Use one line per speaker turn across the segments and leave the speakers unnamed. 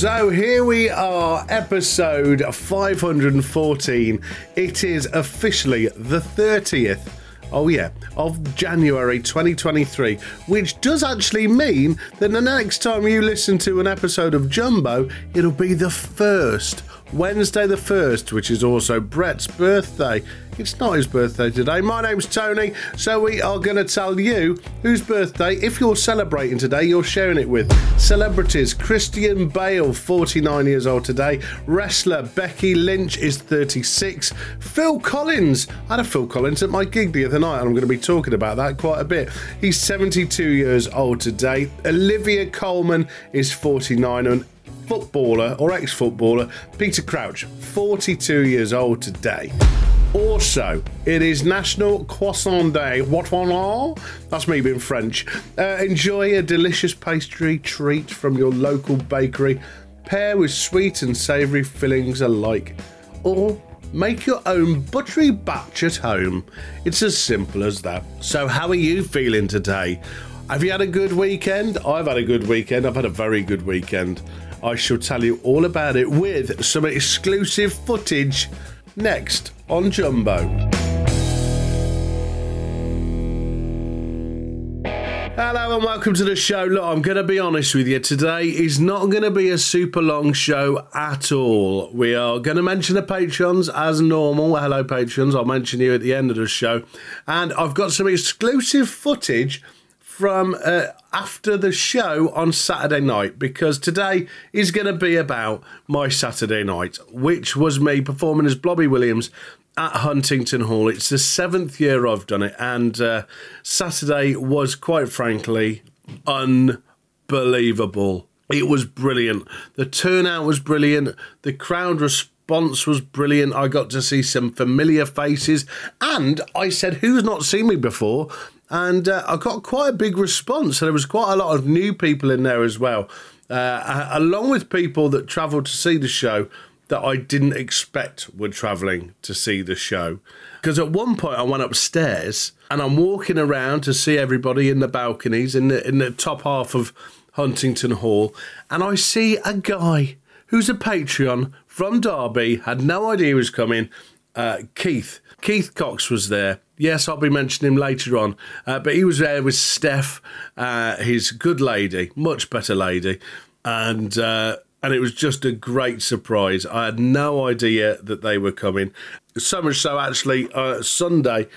So here we are, episode 514. It is officially the 30th. Oh, yeah, of January 2023, which does actually mean that the next time you listen to an episode of Jumbo, it'll be the first Wednesday the 1st, which is also Brett's birthday. It's not his birthday today. My name's Tony, so we are going to tell you whose birthday, if you're celebrating today, you're sharing it with. Celebrities Christian Bale, 49 years old today. Wrestler Becky Lynch is 36. Phil Collins. I had a Phil Collins at my gig the other night, and I'm going to be talking about that quite a bit. He's 72 years old today. Olivia Colman is 49, and footballer or ex footballer Peter Crouch, 42 years old today. Also, it is National Croissant Day. What one are? That's me being French. Uh, enjoy a delicious pastry treat from your local bakery. Pair with sweet and savoury fillings alike. Or make your own buttery batch at home. It's as simple as that. So, how are you feeling today? Have you had a good weekend? I've had a good weekend. I've had a very good weekend. I shall tell you all about it with some exclusive footage next on Jumbo. Hello and welcome to the show. Look, I'm going to be honest with you. Today is not going to be a super long show at all. We are going to mention the Patreons as normal. Hello, Patreons. I'll mention you at the end of the show. And I've got some exclusive footage from uh, after the show on Saturday night because today is going to be about my Saturday night, which was me performing as Blobby Williams at Huntingdon Hall. It's the seventh year I've done it, and uh, Saturday was quite frankly unbelievable. It was brilliant. The turnout was brilliant. The crowd response was brilliant. I got to see some familiar faces, and I said, Who's not seen me before? And uh, I got quite a big response. And there was quite a lot of new people in there as well, uh, along with people that travelled to see the show that I didn't expect were travelling to see the show. Because at one point I went upstairs and I'm walking around to see everybody in the balconies in the in the top half of Huntingdon Hall, and I see a guy who's a Patreon from Derby, had no idea he was coming. Uh, Keith Keith Cox was there Yes, I'll be mentioning him later on. Uh, but he was there with Steph, uh, his good lady, much better lady, and uh, and it was just a great surprise. I had no idea that they were coming. So much so, actually, uh, Sunday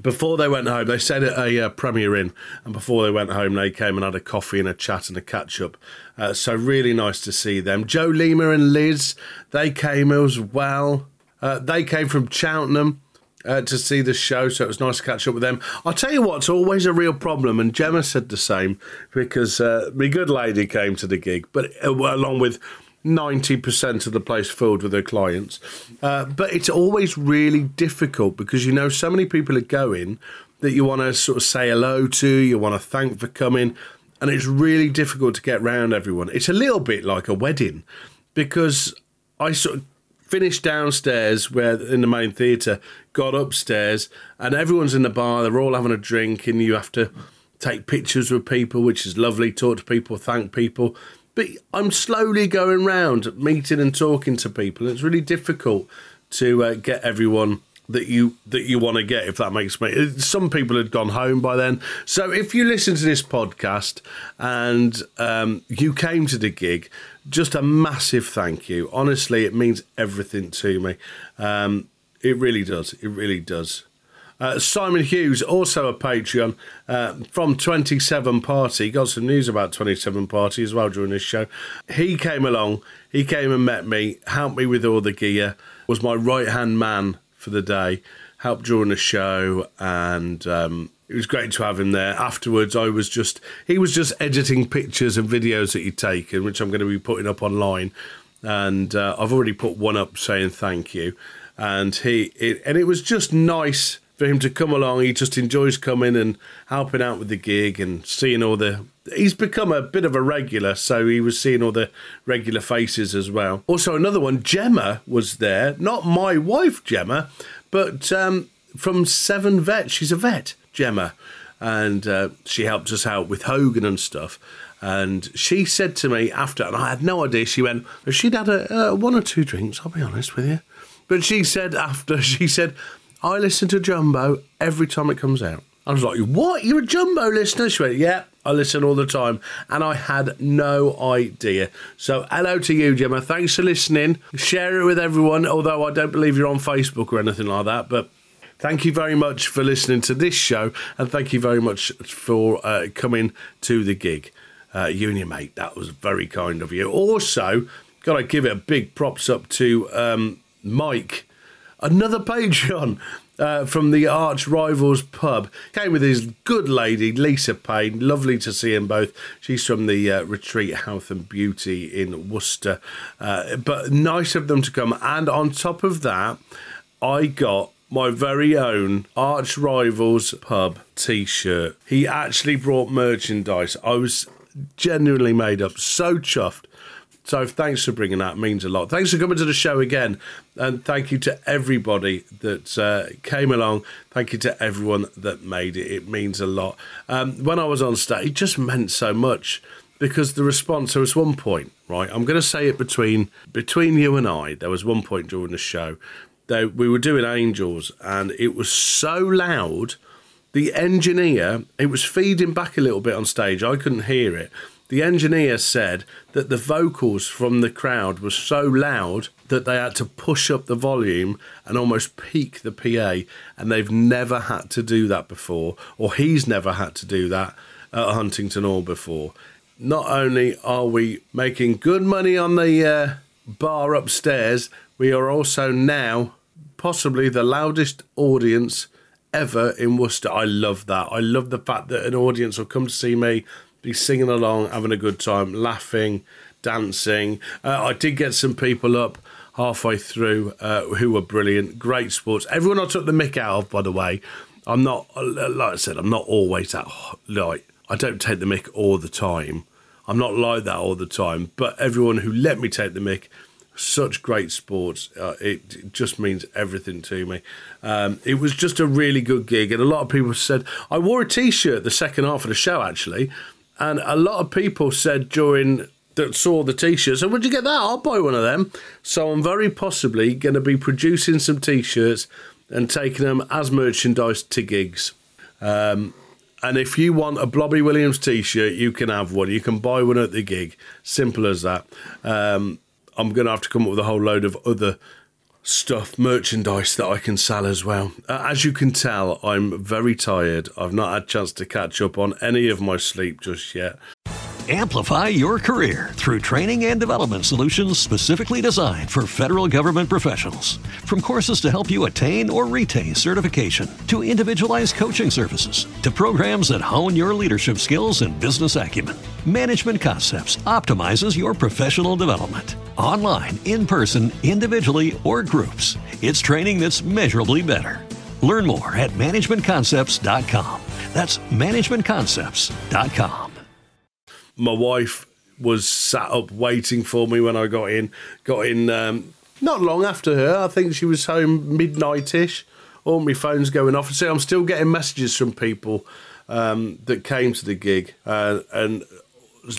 before they went home, they said at a uh, Inn, and before they went home, they came and had a coffee and a chat and a catch up. Uh, so really nice to see them. Joe Lima and Liz, they came as well. Uh, they came from Cheltenham uh, to see the show, so it was nice to catch up with them. I'll tell you what, it's always a real problem, and Gemma said the same because uh, my good lady came to the gig, but uh, along with 90% of the place filled with her clients. Uh, but it's always really difficult because you know so many people are going that you want to sort of say hello to, you want to thank for coming, and it's really difficult to get round everyone. It's a little bit like a wedding because I sort of finished downstairs where in the main theatre, got upstairs, and everyone's in the bar. They're all having a drink, and you have to take pictures with people, which is lovely. Talk to people, thank people. But I'm slowly going round, meeting and talking to people. It's really difficult to uh, get everyone that you that you want to get if that makes me some people had gone home by then. So if you listen to this podcast and um, you came to the gig just a massive thank you. Honestly it means everything to me. Um, it really does it really does. Uh, Simon Hughes, also a Patreon uh, from 27 Party, got some news about 27 Party as well during this show. He came along, he came and met me, helped me with all the gear, was my right hand man for the day, helped during the show, and um, it was great to have him there. Afterwards, I was just he was just editing pictures and videos that he'd taken, which I'm going to be putting up online, and uh, I've already put one up saying thank you, and he it, and it was just nice for him to come along. He just enjoys coming and helping out with the gig and seeing all the. He's become a bit of a regular, so he was seeing all the regular faces as well. Also, another one, Gemma was there. Not my wife, Gemma, but um, from Seven Vet. She's a vet, Gemma, and uh, she helped us out with Hogan and stuff. And she said to me after, and I had no idea. She went, she'd had a, uh, one or two drinks. I'll be honest with you. But she said after, she said, I listen to Jumbo every time it comes out. I was like, what? You're a Jumbo listener? She went, yeah, I listen all the time. And I had no idea. So hello to you, Gemma. Thanks for listening. Share it with everyone, although I don't believe you're on Facebook or anything like that. But thank you very much for listening to this show. And thank you very much for uh, coming to the gig. Uh, you and your mate, that was very kind of you. Also, got to give it a big props up to um, Mike another Patreon uh, from the arch rivals pub. Came with his good lady, Lisa Payne. Lovely to see them both. She's from the uh, Retreat Health and Beauty in Worcester. Uh, but nice of them to come. And on top of that, I got my very own arch rivals pub t-shirt. He actually brought merchandise. I was genuinely made up, so chuffed so thanks for bringing that. It means a lot. Thanks for coming to the show again, and thank you to everybody that uh, came along. Thank you to everyone that made it. It means a lot. Um, when I was on stage, it just meant so much because the response. There was one point, right? I'm going to say it between between you and I. There was one point during the show that we were doing Angels, and it was so loud. The engineer, it was feeding back a little bit on stage. I couldn't hear it the engineer said that the vocals from the crowd were so loud that they had to push up the volume and almost peak the PA, and they've never had to do that before, or he's never had to do that at Huntingdon Hall before. Not only are we making good money on the uh, bar upstairs, we are also now possibly the loudest audience ever in Worcester. I love that. I love the fact that an audience will come to see me be singing along, having a good time, laughing, dancing. Uh, I did get some people up halfway through uh, who were brilliant, great sports. Everyone I took the mick out of, by the way. I'm not, like I said, I'm not always that, like, I don't take the mick all the time. I'm not like that all the time, but everyone who let me take the mick, such great sports. Uh, it, it, just means everything to me. Um, it was just a really good gig, and a lot of people said I wore a T-shirt the second half of the show actually, and a lot of people said during that saw the t-shirts, so would you get that? I'll buy one of them. So I'm very possibly going to be producing some t-shirts and taking them as merchandise to gigs. Um, and if you want a Blobby Williams t-shirt, you can have one. You can buy one at the gig. Simple as that. Um, I'm going to have to come up with a whole load of other stuff, merchandise that I can sell as well. Uh, as you can tell, I'm very tired. I've not had a chance to catch up on any of my sleep just yet.
Amplify your career through training and development solutions specifically designed for federal government professionals. From courses to help you attain or retain certification, to individualized coaching services, to programs that hone your leadership skills and business acumen, Management Concepts optimizes your professional development. Online, in person, individually, or groups, it's training that's measurably better. Learn more at managementconcepts.com. That's managementconcepts.com
my wife was sat up waiting for me when I got in. Got in um, not long after her. I think she was home midnight ish. All my phone's going off. So I'm still getting messages from people um, that came to the gig, uh, and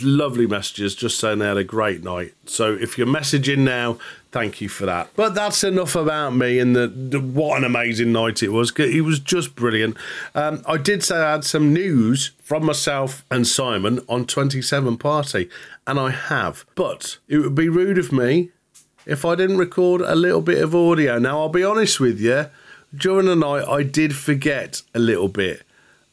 lovely messages just saying they had a great night. So if you're messaging now, thank you for that. But that's enough about me and the, the what an amazing night it was. It was just brilliant. Um, I did say I had some news from myself and Simon on 27 Party, and I have. But it would be rude of me if I didn't record a little bit of audio. Now, I'll be honest with you, during the night, I did forget a little bit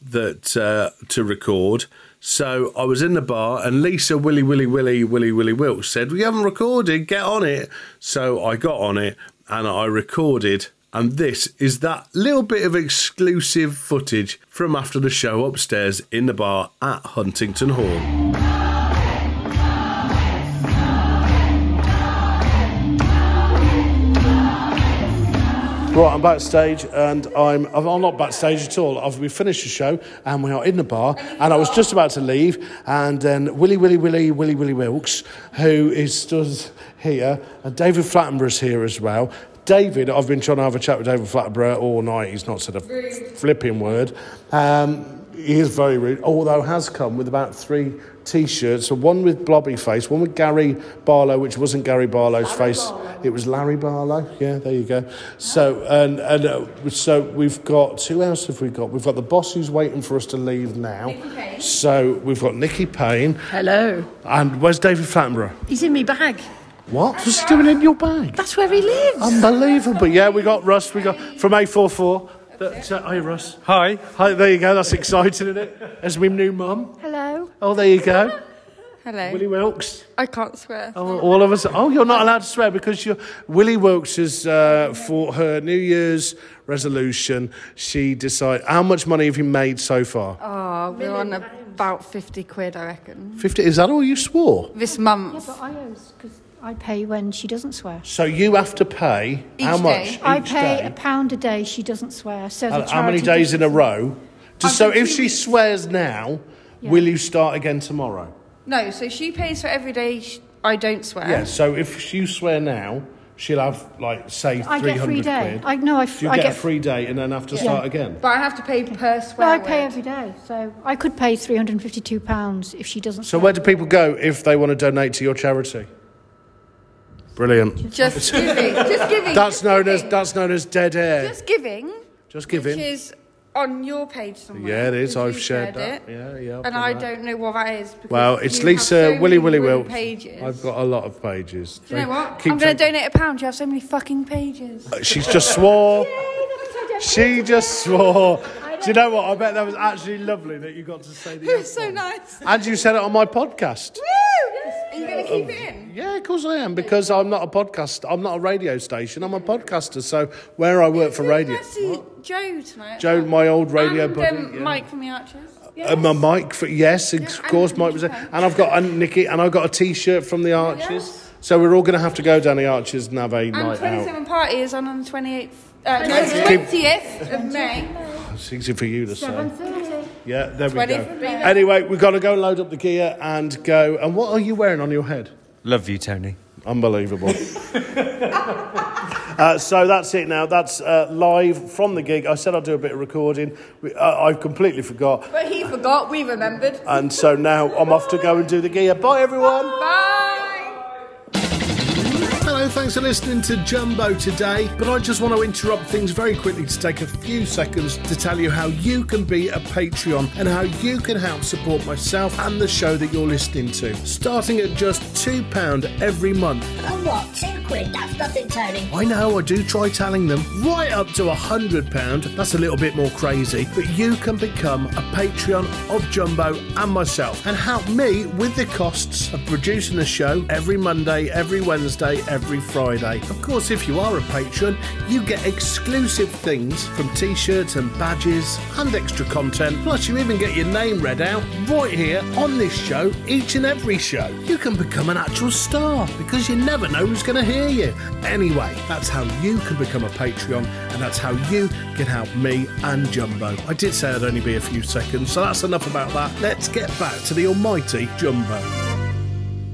that uh, to record. So I was in the bar, and Lisa Willy Willy Willy Willy Willy Wilkes said, "We haven't recorded. Get on it." So I got on it, and I recorded. And this is that little bit of exclusive footage from after the show upstairs in the bar at Huntingdon Hall. Right, I'm backstage, and I'm I'm not backstage at all. I've, we finished the show, and we are in the bar, and I was just about to leave, and then Willy Willy Willy Willy Willy Wilkes, who is stood here, and David Flattenborough's here as well. David, I've been trying to have a chat with David Flattenborough all night. He's not said a flipping word. Um, he is very rude, although has come with about three T-shirts, so one with Blobby face, one with Gary Barlow, which wasn't Gary Barlow's Larry face, Barlow. it was Larry Barlow. Yeah, there you go. So and and uh, so we've got who else have we got? We've got the boss who's waiting for us to leave now. So we've got Nikki Payne.
Hello.
And where's David Flattenborough?
He's in me bag.
What? What's he doing in your bag?
That's where he lives.
Unbelievable. Yeah, we got Russ. We got from A44. That, uh, hi, Russ.
Hi.
Hi, there you go. That's exciting, isn't it? As my new mum.
Hello.
Oh, there you go.
Hello.
Willie Wilkes.
I can't swear.
Oh, all of us. Oh, you're not allowed to swear because you're. Willie Wilkes is uh, for her New Year's resolution. She decided. How much money have you made so far?
Oh, we're on about 50 quid, I reckon.
50. Is that all you swore?
This month.
Yeah, but I owe because I pay when she doesn't swear.
So you have to pay
Each
how much?
day.
Each
I pay
day?
a pound a day she doesn't swear. So the
How- How many
charity
days in a row? Just
I've
so if she
weeks.
swears now,
Yeah.
will you start again tomorrow?
No, so she pays for every day sh- I don't swear.
Yeah. So if you swear now, she'll have like say
I
three
get free
hundred
day.
quid.
I no, I,
you
I
get,
get
a free day and then have to
Yeah.
start again?
But I have to pay per
No,
swear
I pay
word.
every day. So I could pay three hundred and fifty-two pounds if she doesn't.
So
swear.
where do people go if they want to donate to your charity? Brilliant.
Just giving. Just giving.
That's
just
known as that's known as dead air.
Just giving.
Just
Which
giving.
is on your page somewhere.
Yeah, it is. I've
you
shared
shared
that.
it.
Yeah, yeah. I've
And I
that.
don't know what that is.
Well, it's
you
Lisa
have so
Willy Willy
rude
Wilkes.
Pages.
I've got a lot of pages.
Do you know what?
Keep
I'm going to donate a pound. You have so many fucking pages.
She's just swore. She just swore. Do you know what? I bet that was actually lovely that you got to say that.
It was so nice.
And you said it on my podcast.
Woo! Are you going to keep it in?
Yeah, of course I am because I'm not a podcast. I'm not a radio station. I'm a podcaster. So where I work for radio,
I see Joe tonight.
Joe, my old radio
and,
buddy,
Um,
yeah.
Mike from the Archers.
uh, my mic for yes, of
and
course Mike was there, and I've got and Nikki, and I've got a T-shirt from the Archers.
Yes.
So we're all going to have to go down the Archers and have a
And
night out.
27 Party is on on the 28th. Uh, no, 20th of May.
It's easy for you to say. Yeah, there we go. Anyway, we've got to go and load up the gear and go. And what are you wearing on your head?
Love you, Tony.
Unbelievable. uh, so that's it now. That's uh, live from the gig. I said I'd do a bit of recording. We, uh, I completely forgot.
But he forgot, we remembered.
And so now I'm off to go and do the gear. Bye, everyone.
Bye!
Thanks for listening to Jumbo today. But I just want to interrupt things very quickly to take a few seconds to tell you how you can be a Patreon and how you can help support myself and the show that you're listening to. Starting at just £2 every month.
Oh what? Two quid? That's nothing, Tony.
I know, I do try telling them. Right up to a £100, that's a little bit more crazy, but you can become a Patreon of Jumbo and myself and help me with the costs of producing the show every Monday, every Wednesday, every Friday. Of course, if you are a patron, you get exclusive things from t shirts and badges and extra content, plus, you even get your name read out right here on this show, each and every show. You can become an actual star because you never know who's going to hear you. Anyway, that's how you can become a Patreon, and that's how you can help me and Jumbo. I did say I'd only be a few seconds, so that's enough about that. Let's get back to the almighty Jumbo.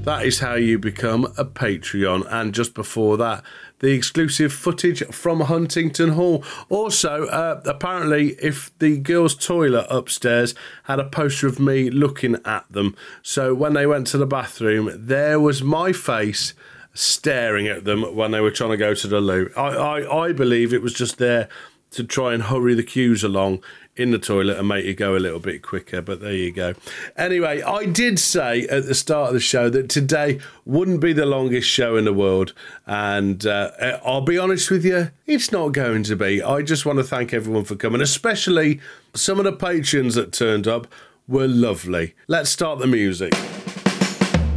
That is how you become a Patreon. And just before that, the exclusive footage from Huntingdon Hall. Also, uh, apparently, if the girls' toilet upstairs had a poster of me looking at them, so when they went to the bathroom, there was my face staring at them when they were trying to go to the loo. I, I, I believe it was just there to try and hurry the queues along in the toilet and make you go a little bit quicker. But there you go. Anyway, I did say at the start of the show that today wouldn't be the longest show in the world. And uh, I'll be honest with you, it's not going to be. I just want to thank everyone for coming, especially some of the patrons that turned up were lovely. Let's start the music.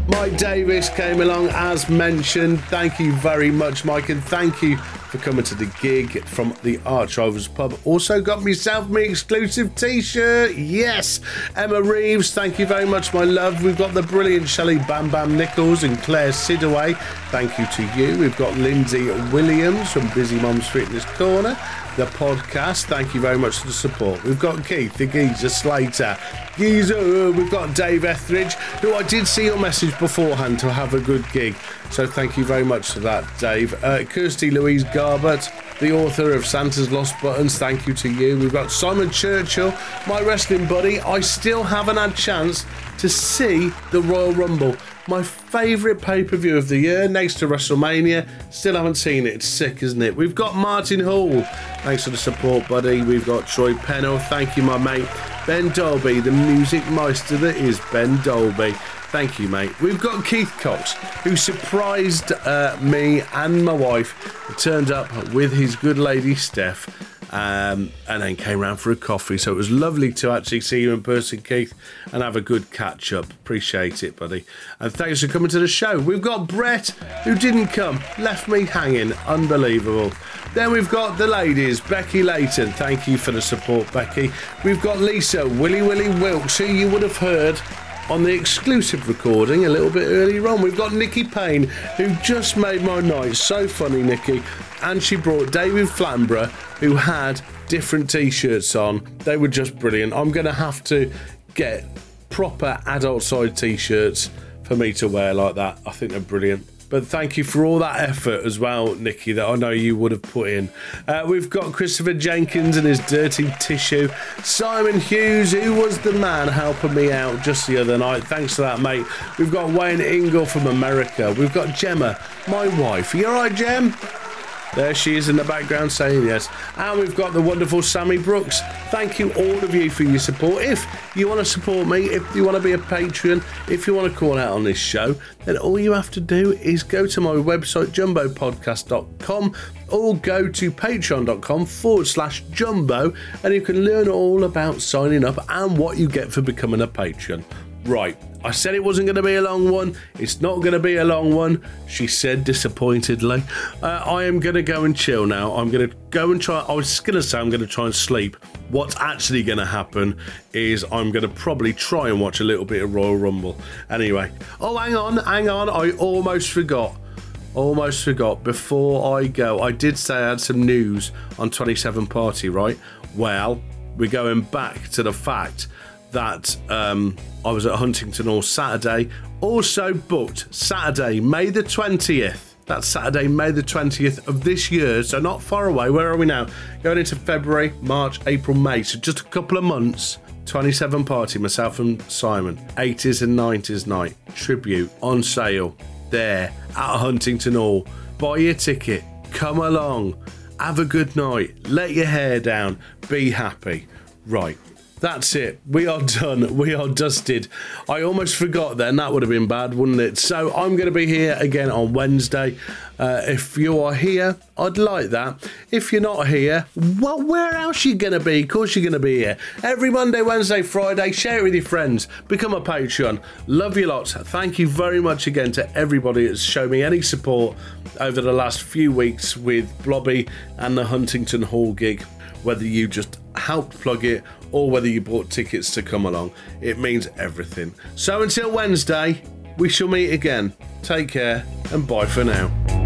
Mike Davis came along as mentioned. Thank you very much, Mike, and thank you for coming to the gig from the Arch Rivals pub. Also got myself my exclusive t-shirt. Yes, Emma Reeves. Thank you very much, my love. We've got the brilliant Shelley Bam Bam Nichols and Claire Sidaway. Thank you to you. We've got Lindsay Williams from Busy Mom's Fitness Corner the podcast. Thank you very much for the support. We've got Keith, the geezer Slater. Geezer, we've got Dave Etheridge, who I did see your message beforehand to have a good gig. So thank you very much for that, Dave. Uh, Kirsty Louise Garbett, the author of Santa's Lost Buttons. Thank you to you. We've got Simon Churchill, my wrestling buddy. I still haven't had chance to see the Royal Rumble my favourite pay per view of the year next to WrestleMania. Still haven't seen it. It's sick, isn't it? We've got Martin Hall. Thanks for the support, buddy. We've got Troy Pennell. Thank you, my mate. Ben Dolby, the music meister that is Ben Dolby. Thank you, mate. We've got Keith Cox, who surprised uh, me and my wife, turned up with his good lady Steph um, and then came round for a coffee. So it was lovely to actually see you in person, Keith, and have a good catch up. Appreciate it, buddy. And thanks for coming to the show. We've got Brett, who didn't come, left me hanging. Unbelievable. Then we've got the ladies, Becky Layton. Thank you for the support, Becky. We've got Lisa, Willy Willy Wilkes, who you would have heard on the exclusive recording a little bit earlier on. We've got Nikki Payne, who just made my night. So funny, Nikki. And she brought David Flamborough, who had different t shirts on. They were just brilliant. I'm going to have to get proper adult side t shirts for me to wear like that. I think they're brilliant. But thank you for all that effort as well, Nikki, that I know you would have put in. Uh, we've got Christopher Jenkins and his dirty tissue. Simon Hughes, who was the man helping me out just the other night. Thanks for that, mate. We've got Wayne Ingle from America. We've got Gemma, my wife. Are you alright, Gem? There she is in the background saying yes. And we've got the wonderful Sammy Brooks. Thank you, all of you, for your support. If you want to support me, if you want to be a patron, if you want to call out on this show, then all you have to do is go to my website, jumbopodcast.com, or go to patreon.com forward slash jumbo, and you can learn all about signing up and what you get for becoming a patron. Right, I said it wasn't going to be a long one. It's not going to be a long one, she said disappointedly. Uh, I am going to go and chill now. I'm going to go and try. I was going to say I'm going to try and sleep. What's actually going to happen is I'm going to probably try and watch a little bit of Royal Rumble. Anyway, oh, hang on, hang on. I almost forgot. Almost forgot. Before I go, I did say I had some news on 27 Party, right? Well, we're going back to the fact that um, I was at Huntingdon all Saturday. Also booked Saturday, May the 20th. That's Saturday, May the 20th of this year, so not far away. Where are we now? Going into February, March, April, May, so just a couple of months. 27 party, myself and Simon. 80s and 90s night. Tribute on sale there at Huntingdon Hall. Buy your ticket, come along, have a good night, let your hair down, be happy. Right, that's it. We are done. We are dusted. I almost forgot then. That would have been bad, wouldn't it? So I'm going to be here again on Wednesday. Uh, if you are here, I'd like that. If you're not here, well, where else are you going to be? Of course, you're going to be here. Every Monday, Wednesday, Friday. Share it with your friends. Become a Patreon. Love you lots. Thank you very much again to everybody that's shown me any support over the last few weeks with Blobby and the Huntingdon Hall gig. Whether you just helped plug it or whether you bought tickets to come along. It means everything. So until Wednesday, we shall meet again. Take care and bye for now.